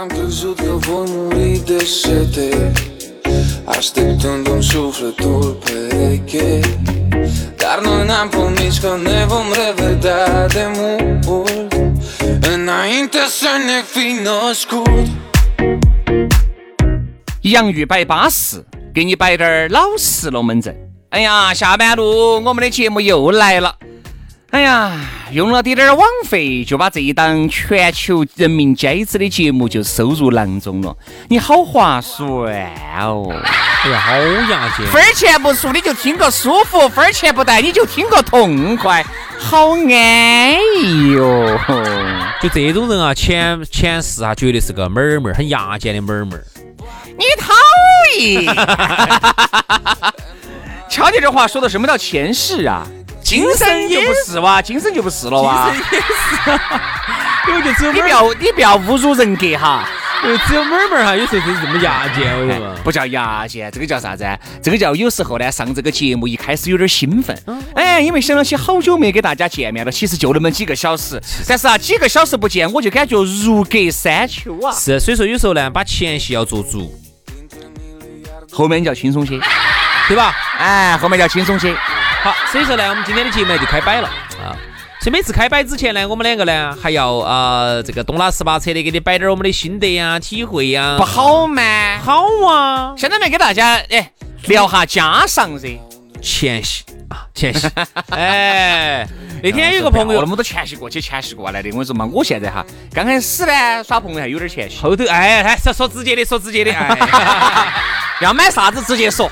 Am crezut că voi muri de sete Așteptându-mi sufletul pereche Dar noi n-am promis că ne vom revedea de mult Înainte să ne fi născut 洋芋摆巴适，给你摆点儿老实龙门阵。哎呀，下班路，我们的节目又来了。哎呀，用了点点网费，就把这一档全球人民皆知的节目就收入囊中了。你好划算哦！哎呀，好牙尖！分儿钱不出你就听个舒服，分儿钱不带你就听个痛快，好安逸哟、就这种人啊，前前世啊，绝对是个妹儿妹儿，很牙尖的妹儿妹儿。你讨厌！瞧你这话说的什么叫前世啊？今生就不是哇，精神就不是了哇！因为就只有你不，要你不要侮辱人格哈！只有妹儿妹儿哈，有时候就是这么牙尖，我跟你说。不叫牙尖，这个叫啥子？这个叫有时候呢，上这个节目一开始有点兴奋，哎，因为想到起好久没给大家见面了，其实就那么几个小时，但是啊，几个小时不见，我就感觉如隔三秋啊。是，所以说有时候呢，把前戏要做足，后面叫轻松些，对吧？哎，后面叫轻松些。好，所以说呢，我们今天的节目就开摆了啊。所以每次开摆之前呢，我们两个呢还要啊、这个东拉十八扯的给你摆点儿我们的心得呀、体会呀。不好吗？好啊，现在来给大家哎聊下家常噻。前戏啊，前戏。哎，那天有个朋友那么多前戏过去前戏过来的，我跟你说嘛，我现在哈刚开始呢耍朋友还有点前戏，后头哎，哎，说说直接的，说直接的，哎，要买啥子直接说，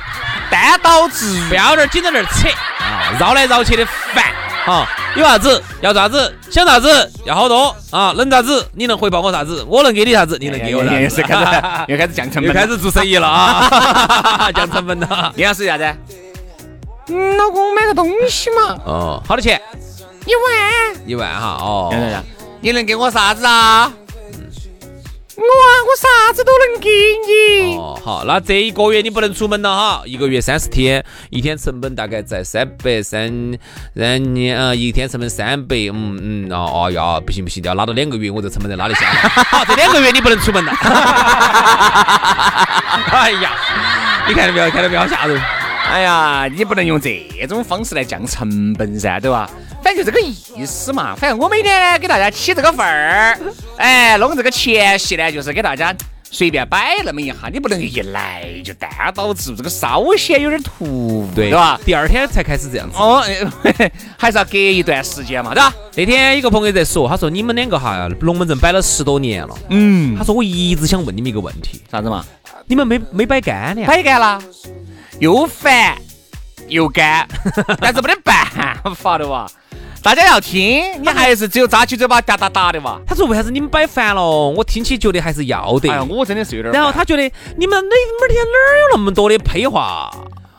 单刀直入不。要在这儿紧在那儿扯啊，绕来绕去的烦啊！有啥子要啥子，想啥子要好多啊，能咋子你能回报我啥子，我能给你啥子，你能给我啥子。又开始又开始降成本，又开始做生意了啊，降成本了。你要是啥子？嗯，老公买个东西嘛，哦，好多钱？一万。一万哈。哦，你能给我啥子啊？我啊，我啥子都能给你。哦，好，那这一个月你不能出门了哈，一个月三十天，一天成本大概在三百三，三年呃，一天成本三百，嗯嗯，哦哦呀，不行不行，要拉到两个月，我这成本在哪里下来。好，这两个月你不能出门了。哎呀，你看到没有？看到没有？好吓人。哎呀，你不能用这种方式来降成本噻，对吧？反正就这个意思嘛。反正我每天呢给大家起这个份儿，哎，弄这个前戏呢，就是给大家随便摆那么一下，你不能一来就单刀直入，这个稍显有点突兀，对吧？第二天才开始这样子。哦，哎 还是要隔一段时间嘛，对吧？那天一个朋友在说，他说你们两个哈龙门阵摆了十多年了，嗯，他说我一直想问你们一个问题，啥子嘛？你们没没摆干呢？摆干了，又烦又干，但是没得办法的哇。大家要听，你还是只有扎起嘴巴哒哒哒的嘛。他说为啥子你们摆烦了？我听起觉得还是要得。哎呀，我真的是有点。然后他觉得你们哪每天哪儿有那么多的配话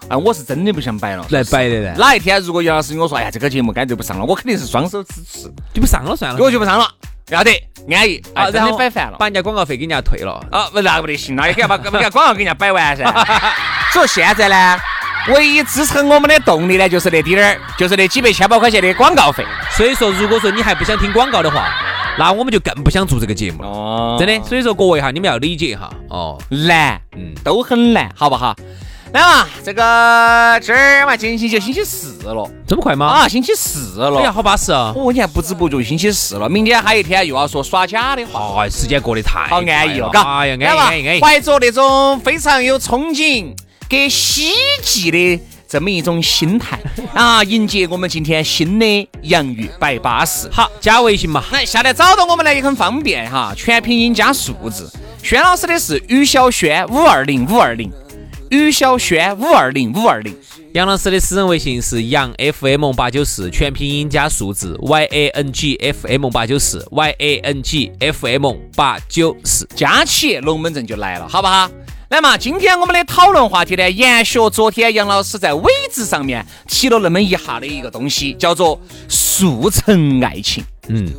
哎，我是真的不想摆了。来摆的呢？哪一天如果杨老师跟我说，哎呀，这个节目干脆不上了，我肯定是双手支持，就不上了算了。我就不上了，要得，安逸。啊，然后的摆烦了。把人家广告费给人家退了。啊，不那不得行，那也给把给把广告给人家摆完噻。所以现在呢，唯一支撑我们的动力呢，就是那滴点儿，就是那几百千把块钱的广告费。所以说，如果说你还不想听广告的话，那我们就更不想做这个节目了。哦真的，所以说各位哈，你们要理解哈。哦，难，嗯都很难，好不好？来嘛，这个今儿嘛，今天就星期四了这么快吗？啊，星期四了。哎呀，好巴适啊！哦，你还不知不觉星期四了，明天还有一天又要说耍假的话，哎，时间过得太好安逸了，嘎。哎呀，安逸安逸安逸。怀着那种非常有憧憬给喜剧的这么一种心态啊，迎接我们今天新的洋芋摆巴士。好，加微信嘛。来，下来找到我们呢也很方便哈，全拼音加数字。轩老师的是于小轩五二零五二零，于小轩五二零五二零。杨老师的私人微信是杨 FM 八九四，全拼音加数字 Y A N G F M 八九四 Y A N G F M 八九四，加起龙门阵就来了，好不好？来嘛，今天我们的讨论话题呢，延续昨天杨老师在尾字上面提了那么一下的一个东西，叫做速成爱情。嗯，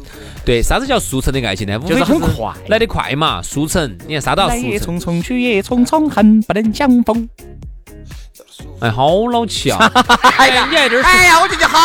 对，啥子叫速成的爱情呢？就是很快，来得快嘛，速成。你看啥都要速成。来也匆匆，去也匆匆，恨不能相逢。哎，好老气啊！哎呀，你还这儿哎呀，我觉得好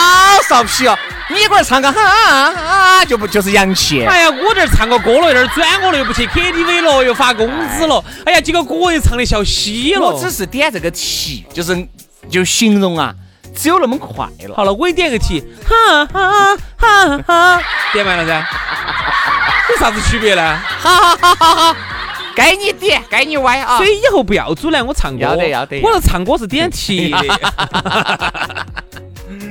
臊皮哦！你一会儿唱个哈啊，就不就是洋气？哎呀，我这儿唱个歌了，有点转我了，又不去 KTV 了，又发工资了。哎呀，几个歌又唱的笑嘻了。我只是点这个题，就是就形容啊，只有那么快了。好了，我也点个题，哈哈哈哈，点完了噻。有啥子区别呢？哈哈哈哈哈。该你点，该你歪啊！所以以后不要阻拦我唱歌。要得要得。我是唱歌是点题。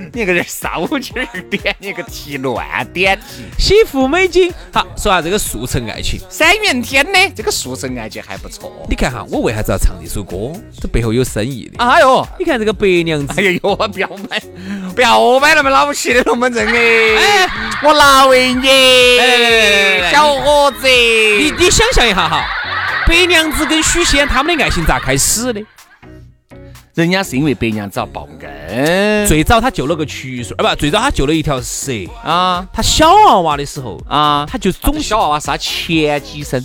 你个人少劲儿点你个题乱点题。洗护美金。好，说下这个速成爱情。三元天的这个速成爱情还不错。你看哈，我为啥子要唱这首歌？这背后有深意的。哎呦，你看这个白娘子。哎呦，不要买，不要买那么老气的龙门阵哎！我拿为你，小伙子，你你想象一下哈。白娘子跟许仙他们的爱情咋开始的？人家是因为白娘子要报恩，最早他救了个曲水，啊不，最早他救了一条蛇啊。他小娃娃的时候啊，他就总小娃娃是他前几生，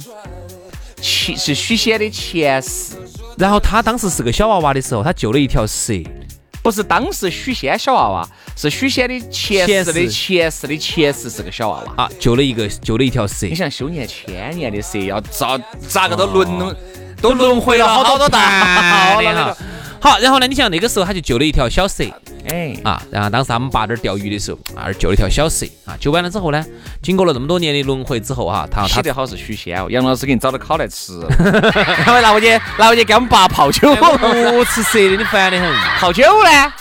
前是许仙的前世。然后他当时是个小娃娃的时候，他救了一条蛇。不是当时许仙小娃娃，是许仙的前世的前世的前世是个小娃娃啊，救了一个救了一条蛇。你想修炼千年的蛇，要咋咋个都轮都轮回了好多代了。好，然后呢？你像那个时候他就救了一条小蛇，哎。啊，然后当时他们爸那儿钓鱼的时候啊，救了一条小蛇啊，救完了之后呢，经过了这么多年的轮回之后哈，他他得好是许仙哦，杨老师给你找到烤来吃，拿回去拿回去给我们爸泡酒，不吃蛇的你烦得很，泡酒呢？哎，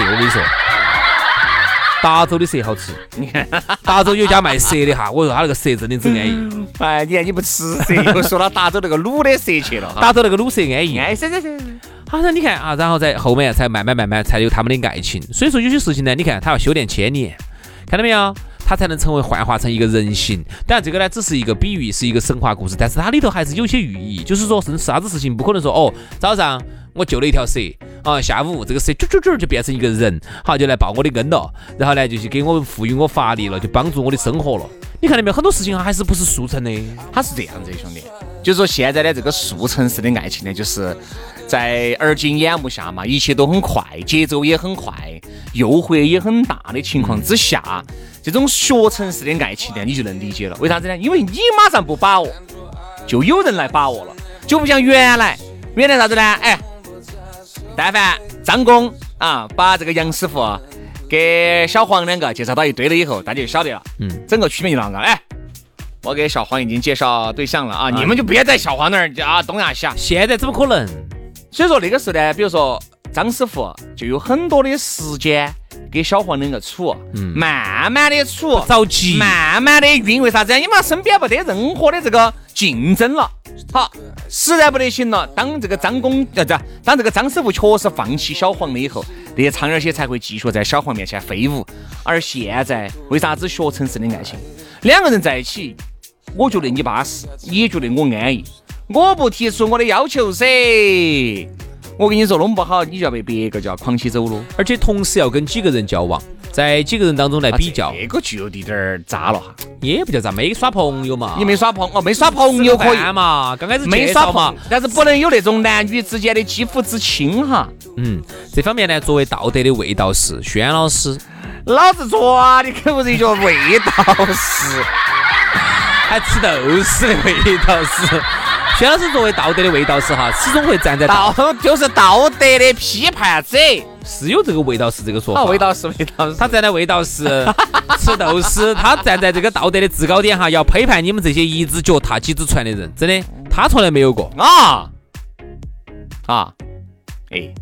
我跟你说，达州的蛇好吃，你看达州有家卖蛇的哈，我说他那个蛇真的真安逸，哎，你看你不吃蛇，又说到达州那个卤的蛇去了，达州那个卤蛇安逸，哎，是是是。好像你看啊，然后在后面才慢慢慢慢才有他们的爱情。所以说有些事情呢，你看他要修炼千年，看到没有？他才能成为幻化成一个人形。当然这个呢只是一个比喻，是一个神话故事，但是它里头还是有些寓意。就是说，是啥子事情不可能说哦，早上我救了一条蛇啊，下午这个蛇啾啾啾就变成一个人，好就来报我的恩了，然后呢就去给我赋予我法力了，就帮助我的生活了。你看到没有？很多事情还是不是速成的，它是这样子，兄弟。就是说现在的这个速成式的爱情呢，就是。在耳今眼目下嘛，一切都很快，节奏也很快，诱惑也很大的情况之下，这种学成式的爱情呢，你就能理解了。为啥子呢？因为你马上不把握，就有人来把握了，就不像原来，原来啥子呢？哎，但凡张工啊，把这个杨师傅给小黄两个介绍到一堆了以后，大家就晓得了。嗯，整个区别就啷个？哎，我给小黄已经介绍对象了啊，你们就别在小黄那儿啊东亚西亚。现在怎么可能？所以说那个时候呢，比如说张师傅就有很多的时间给小黄两个处，慢慢的处，着急，慢慢的运。为啥子？因为身边没得任何的这个竞争了。好，实在不得行了，当这个张工呃这当这个张师傅确实放弃小黄了以后，那些苍蝇些才会继续在小黄面前飞舞。而现在为啥子学城市的爱情？两个人在一起，我觉得你巴适，你也觉得我安逸。我不提出我的要求噻，我跟你说弄不好，你就要被别个就要狂起走了，而且同时要跟几个人交往，在几个人当中来比较，这个就有点儿渣了。哈，也不叫渣，没耍朋友嘛，你没耍朋哦，没耍朋友可以。嘛，刚开始没耍嘛，但是不能有那种男女之间的肌肤之亲哈，嗯，这方面呢，作为道德的味道是轩老师，老子抓你可不是一个味道是，还吃豆豉的味道是。薛老师作为道德的味道是哈，始终会站在道，就是道德的批判者，是有这个味道是这个说法。味道是味道，他站在味道是 吃豆豉，他站在这个道德的制高点哈，要批判你们这些一只脚踏几只船的人，真的，他从来没有过。啊。啊，哎，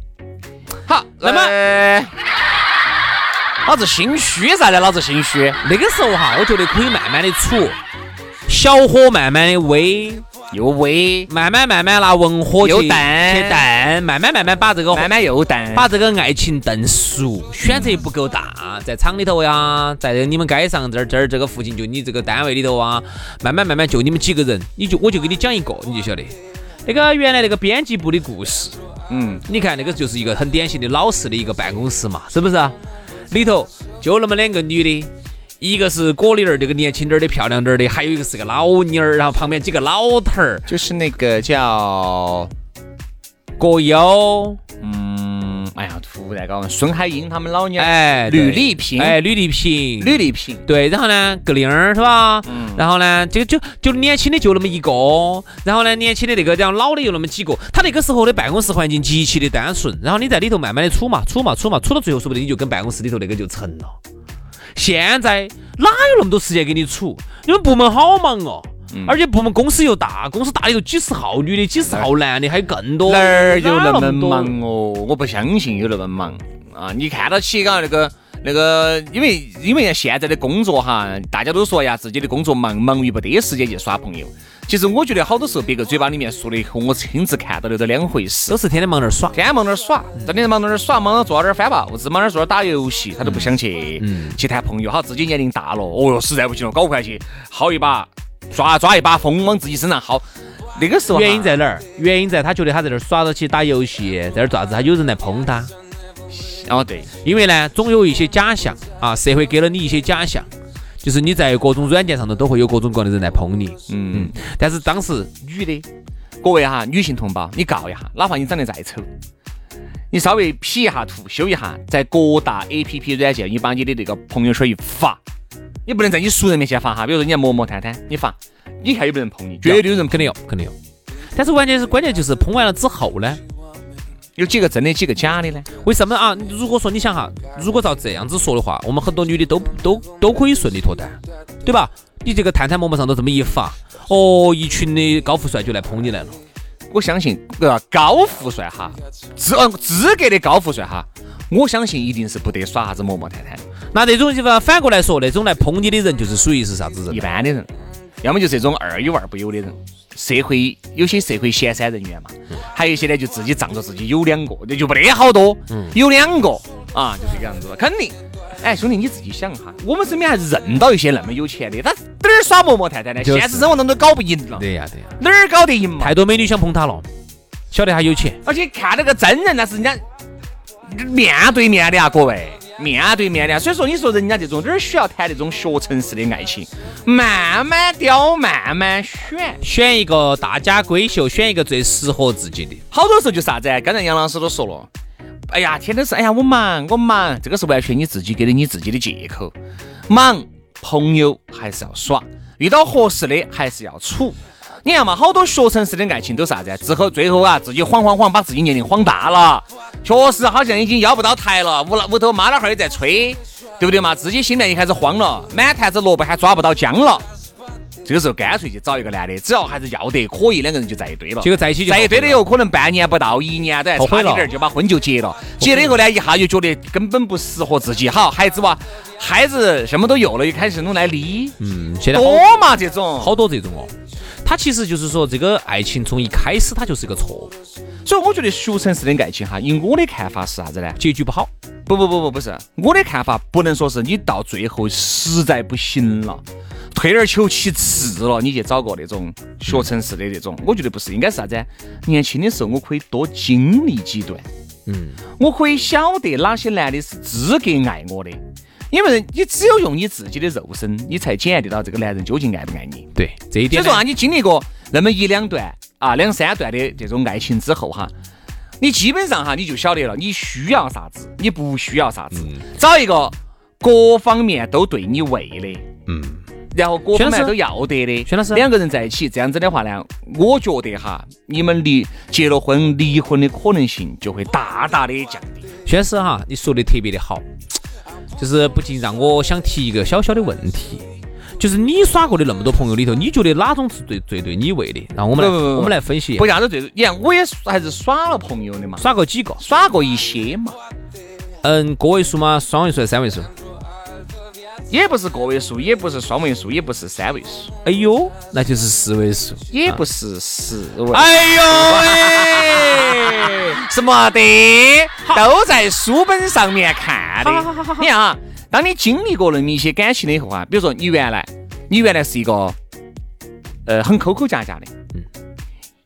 好，那么么老子心虚啥的？老子心虚，那个时候哈，我觉得可以慢慢的处，小火慢慢的煨，又喂，慢慢慢慢拿文火去又炖去炖，慢慢慢慢把这个慢慢又炖，把这个爱情炖熟，选择不够大，在厂里头呀，在你们街上这儿这儿这个附近，就你这个单位里头啊，慢慢慢慢就你们几个人，你就我就给你讲一个，你就晓得，那个原来那个编辑部的故事，嗯，你看那个就是一个很典型的老式的一个办公室嘛，是不是啊？里头就那么两个女的。一个是果粒儿，这个年轻点儿的、漂亮点儿的，还有一个是个老妮儿，然后旁边几个老头儿，就是那个叫，葛优，嗯，哎呀，突然搞孙海英他们老娘，哎，吕丽萍。哎，吕丽萍，吕丽萍，对，然后呢，葛玲儿是吧？嗯。然后呢，就就就年轻的就那么一个，然后呢，年轻的那个，然后老的又那么几个。他那个时候的办公室环境极其的单纯，然后你在里头慢慢的处嘛，处嘛，处嘛，处到最后，说不定你就跟办公室里头那个就成了。现在哪有那么多时间给你处？你们部门好忙哦。嗯而且部门公司又大，公司大里头几十号女的，几十号男的，还有更多。哪儿有那么忙哦？我不相信有那么忙啊！你看到起嘎那个那个，因为因为现在的工作哈，大家都说呀，自己的工作忙忙于不得时间去耍朋友。其实我觉得好多时候别个嘴巴里面说的和我亲自看到的都两回事都。是天天忙那儿耍。天天忙那儿耍，真的忙那儿耍，忙那儿坐那儿翻报纸，忙那儿坐那儿打游戏，他都不想去，去谈朋友。好，自己年龄大了，哦哟，实在不行了，搞不下去，薅一把，抓抓一把风往自己身上薅。那个时候原因在哪儿？原因在他觉得他在那儿耍到起打游戏，在那儿咋子，他有人来捧他。哦对，因为呢，总有一些假象啊，社会给了你一些假象，就是你在各种软件上头都会有各种各样的人来捧你。嗯嗯。但是当时女的，各位哈，女性同胞，你告一下，哪怕你长得再丑，你稍微 P 一下图，修一下，在各大 A P P 软件，你把你的那个朋友圈一发，你不能在你熟人面前发哈，比如说你要磨磨探探，你发，你看有没有人捧你？绝对有人捧肯定有，肯定有。但是关键是关键就是捧完了之后呢，有几个真的，几个假的呢？为什么啊？如果说你想哈，如果照这样子说的话，我们很多女的都都都可以顺利脱单，对吧？你这个探探陌陌上头这么一发，哦，一群的高富帅就来捧你来了。我相信，呃，高富帅哈，资呃资格的高富帅哈，我相信一定是不得耍啥子陌陌探探的，那这种地方反过来说，那种来捧你的人就是属于是啥子人一？般的人，要么就是这种二有二不有的人。社会有些社会闲散人员嘛，还有一些呢就自己仗着自己有两个，那就没得好多，有两个啊，就这个样子，肯定。哎，兄弟，你自己想哈，我们身边还认到一些那么有钱的，他哪儿耍陌陌探探呢？就是现实生活当中都搞不赢了，对呀对呀，哪儿搞得赢嘛？太多美女想捧他了，晓得他有钱。而且看那个真人，那是人家面对面的啊，各位，面对面的啊。所以说，你说人家这种哪儿需要谈那种学城市的爱情？慢慢雕，慢慢选。选一个大家闺秀，选一个最适合自己的。好多时候就啥子啊？刚才杨老师都说了，哎呀，天天是哎呀，我忙，我忙，这个是完全你自己给的你自己的借口。忙，朋友还是要耍，遇到合适的还是要处。你看嘛，好多学生式的爱情都是啥子啊？之后最后啊，自己晃晃晃，把自己年龄晃大了，确实好像已经要不到台了，屋屋头妈老汉儿也在催，对不对嘛？自己心里面也开始慌了，满坛子萝卜还抓不到姜了。这个时候干脆去找一个男的，只要还是要得可以，两个人就在一堆了。结果在一起就在一堆了以后，可能半年不到，一年都还差一点儿就把婚就结了。结了以后呢，一下就觉得根本不适合自己。好，孩子哇，孩子什么都有了，又开始弄来离，嗯，现在好多嘛这种。好多这种哦。他其实就是说，这个爱情从一开始它就是一个错误，所以我觉得学城市的爱情哈，以我的看法是啥子呢？结局不好。不不不不不是，我的看法不能说是你到最后实在不行了，退而求其次了，你去找个那种学城市的那种，我觉得不是，应该是啥子？年轻的时候我可以多经历几段，嗯，我可以晓得哪些男的是资格爱我的，因为你只有用你自己的肉身，你才检验得到这个男人究竟爱不爱你。对，这一点所以说啊，你经历过那么一两段啊、两三段的这种爱情之后哈，你基本上哈你就晓得了，你需要啥子，你不需要啥子，找一个各方面都对你位的，嗯，然后各方面都要得的，薛老师两个人在一起这样子的话呢，我觉得哈，你们离结了婚离婚的可能性就会大大的降低。薛老师哈，你说的特别的好，就是不禁让我想提一个小小的问题，就是你耍过的那么多朋友里头，你觉得哪种是最最对你胃的？然后我们来我们来分析不啥子最，你看我也还是耍了朋友的嘛，耍过几个？耍过一些嘛，嗯，个位数吗？双位数还是三位数？也不是个位数，也不是双位数，也不是三位数，哎呦，那就是四位数。也不是四位。哎呦喂！是没得，都在书本上面看的。你看啊，当你经历过那么一些感情的以后啊，比如说你原来，你原来是一个，呃，很抠抠夹夹的，嗯，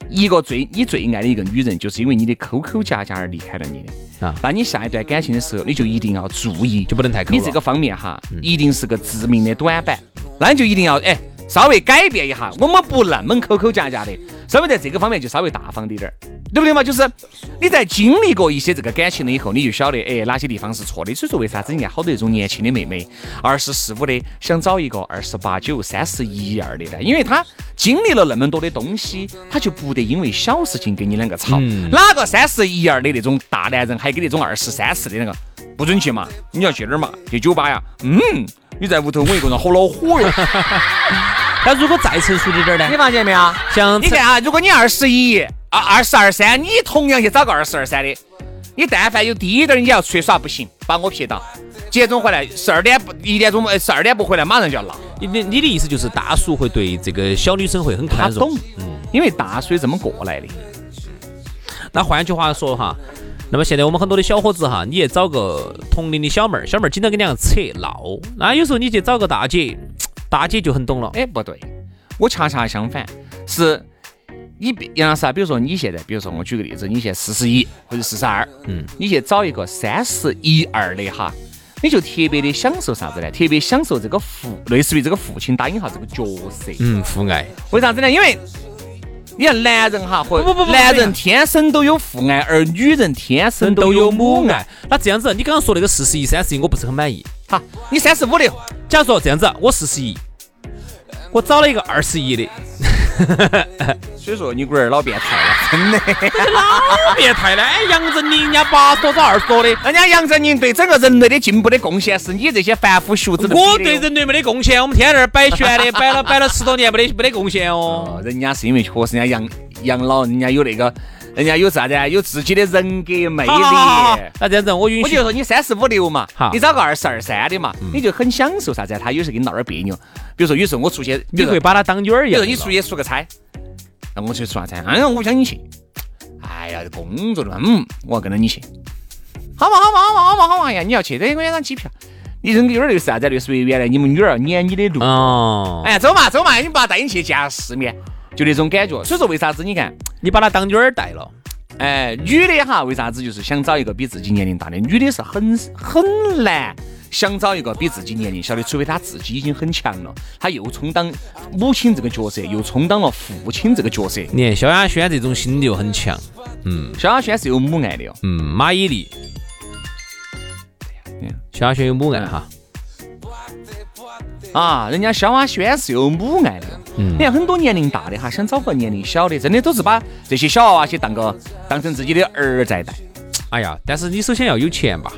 一个最你最爱的一个女人，就是因为你的抠抠夹夹而离开了你的。啊。那你下一段感情的时候，你就一定要注意，就不能太抠你这个方面哈，一定是个致命的短板。那你就一定要哎，稍微改变一下，我们不那么抠抠夹夹的，稍微在这个方面就稍微大方滴点儿，对不对嘛？就是你在经历过一些这个感情了以后，你就晓得哎哪些地方是错的。所以说为啥子你看好多那种年轻的妹妹，二十四五的想找一个二十八九、三十一二的呢？因为她经历了那么多的东西，她就不得因为小事情跟你两个吵。哪个三十一二的那种大男人，还跟那种二十三四的那个不准去嘛？你要去哪儿嘛？去酒吧呀？嗯，你在屋头我一个人好恼火哟。那如果再成熟一点呢你？发现没有？像你看啊，如果你二十一、啊二十二三，你同样去找个二十二三的，你但凡有低一点儿，你要出去耍不行，把我撇到。几点钟回来？十二点不一点钟，呃，十二点不回来，马上就要闹。你的你的意思就是大叔会对这个小女生会很宽容他懂，，因为大叔这么过来的。那换句话说哈，那么现在我们很多的小伙子哈，你去找个同龄的小妹儿，小妹儿经常跟你两个扯闹，那有时候你去找个大姐，大姐就很懂了。哎，不对，我恰恰相反，是你比杨老师啊，比如说你现在，比如说我举个例子，你现在四十一或者四十二，嗯，你去找一个三十一二的哈，你就特别的享受啥子呢？特别享受这个父，类似于这个父亲打引号这个角色。嗯，父爱。为啥子呢？因为你看男人哈，不不不男人天生都有父爱，而女人天生都有母爱。。那这样子，你刚刚说那个四十一、三十一，我不是很满意。好，你三十五的，假如说这样子，我四十一，我找了一个二十一的，所以说你龟儿老变态了，真的。老变态了？哎，杨振宁人家八十多找二十多的，人家杨振宁对整个人类的进步的贡献，是你这些凡夫俗子我对人类没得贡献，我们天天在那儿摆悬的，摆了摆了十多年，没得没得贡献哦。哦，人家是因为确实人家养养老，人家有那个，人家有啥子啊？有自己的人格魅力。那这样子，我允许我就说你三十五六嘛好，你找个二十二三的嘛，你就很享受啥子啊？他有时候跟你闹点别扭，比如说有时候我出去，你会把他当女儿一样的。比如说你出去出个差，那我出去出啥差？哎呀，我不想你去。哎呀，工作了嘛，嗯，我要跟着你去。好嘛，好嘛，好嘛，好嘛，好嘛，哎呀，你要去，等我买张机票。你扔有点类似啥子啊？类似于原来你们女儿撵你的路。哦，哎呀，走嘛，走嘛，你爸带你去见下世面，就那种感觉。所以说，为啥子你看，你把她当女儿带了。哎，女的哈，为啥子就是想找一个比自己年龄大的？女的是很很难想找一个比自己年龄小的，除非她自己已经很强了，她又充当母亲这个角色，又充当了父亲这个角色。你看萧亚轩这种心理又很强，嗯萧亚轩是有母爱的哦，嗯，马伊琍，萧亚轩有母爱哈，啊，人家萧亚轩是有母爱的哦。嗯你看很多年龄大的哈，想找个年龄小的，真的都是把这些小娃娃些当个当成自己的儿在带。哎呀，但是你首先要有钱吧，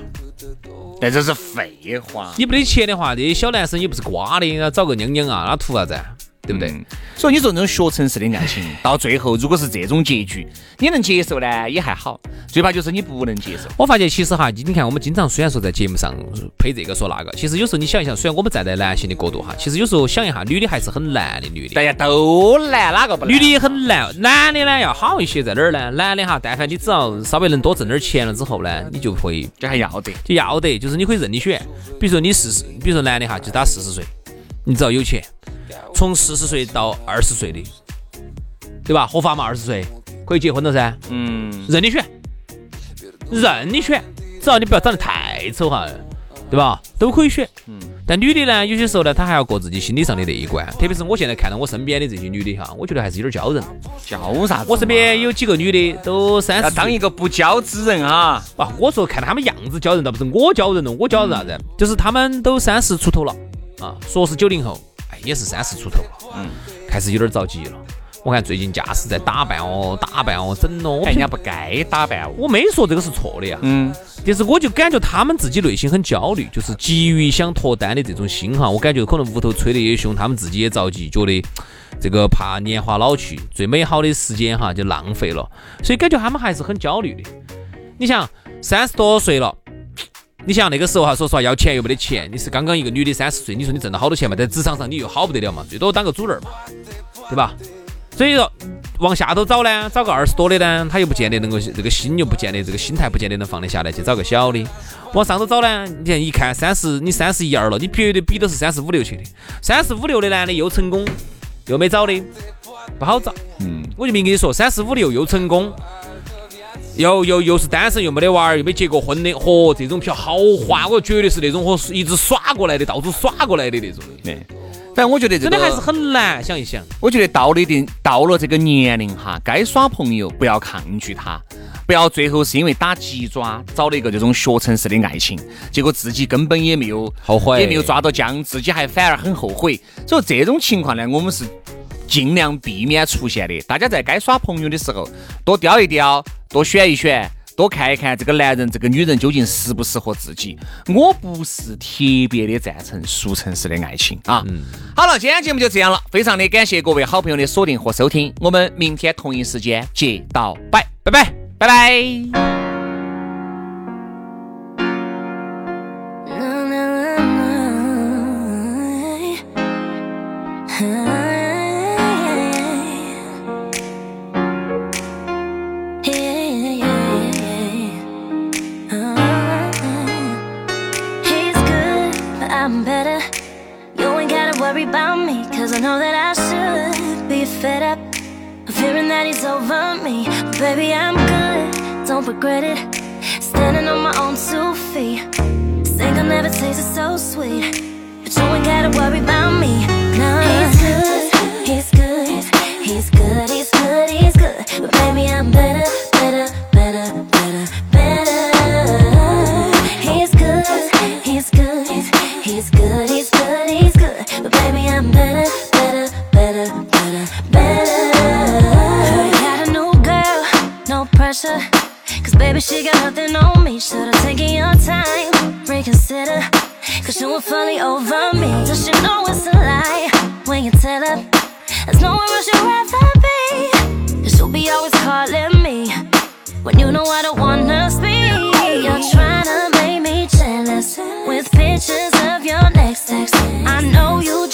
但这是废话。你没得钱的话，这些小男生也不是瓜的，要找个娘娘啊，那图啥子啊？对不对？嗯所以你说那种学城市的爱情，到最后如果是这种结局，你能接受呢，也还好；最怕就是你不能接受。我发现其实哈，你看我们经常虽然说在节目上配这个说那个，其实有时候你想一想，虽然我们站在男性的角度哈，其实有时候想一下，女的还是很难的，女的。大家都难，哪个不难？女的也很难，男的呢要好一些，在哪儿呢？男的哈，但凡你只要稍微能多挣点钱了之后呢，你就会这还要得。就要得，就是你可以任你选。比如说你四十，比如说男的哈，就打四十岁，你只要有钱，从四十岁到二十岁的，对吧？合法嘛，二十岁可以结婚了噻，嗯，任你选，任你选，只要你不要长得太丑哈，对吧？都可以选。嗯但女的呢，有些时候呢，她还要过自己心理上的那一关。特别是我现在看到我身边的这些女的哈，我觉得还是有点骄人。叫啥子？我身边有几个女的都三十，当一个不骄之人啊！啊，我说看她们样子骄人，倒不是我骄人了，我骄人啥子？就是她们都三十出头了啊，说是九零后，哎，也是三十出头了，嗯，开始有点着急了。我看最近驾驶在打扮哦，打扮哦，整哦，我人家不该打扮哦。我没说这个是错的呀，嗯，但是我就感觉他们自己内心很焦虑，就是急于想脱单的这种心哈，我感觉可能屋头催得也凶，他们自己也着急，觉得这个怕年华老去，最美好的时间哈就浪费了，所以感觉他们还是很焦虑的。你想三十多岁了。你想那个时候哈，说实话要钱又没得钱，你是刚刚一个女的三十岁，你说你挣了好多钱嘛？在职场上你又好不得了嘛？最多当个主任嘛，对吧？所以说往下头找呢，找个二十多的呢，他又不见得能够这个心又不见得这个心态不见得能放得下来，去找个小的。往上头找呢，你看一看三十，你三十一二了，你绝对比都是三十五六去的。三十五六的男的又成功又没找的，不好找。嗯，我就明跟你说，三十五六又成功。又又又是单身，又没得娃儿，又没结过婚的，嚯，这种票好花，我绝对是那种和一直耍过来的，到处耍过来的那种。对，反正我觉得真的还是很难。想一想，我觉得到了一定到了这个年龄哈，该耍朋友不要抗拒他，不要最后是因为打鸡爪找了一个这种学城市的爱情，结果自己根本也没有后悔，也没有抓到姜，自己还反而很后悔。所以这种情况呢，我们是尽量避免出现的。大家在该耍朋友的时候，多雕一雕。多选一选，多看一看这个男人、这个女人究竟适不适合自己。我不是特别的赞成熟成式的爱情啊。嗯，好了，今天节目就这样了，非常的感谢各位好朋友的锁定和收听，我们明天同一时间接到拜，拜拜，拜拜。Baby, he's good, he's good, he's good. But baby, I'm better, better, better, better, better you got a new girl, no pressure. Cause baby, she got nothing on me. Should've taken your time, reconsider. Cause you were fully over me. Does she know it's a lie when you tell her? There's nowhere else you'd rather be. She'll be always calling me when you know I don't wanna speak. You're trying to make me jealous with pictures your next ex. I know you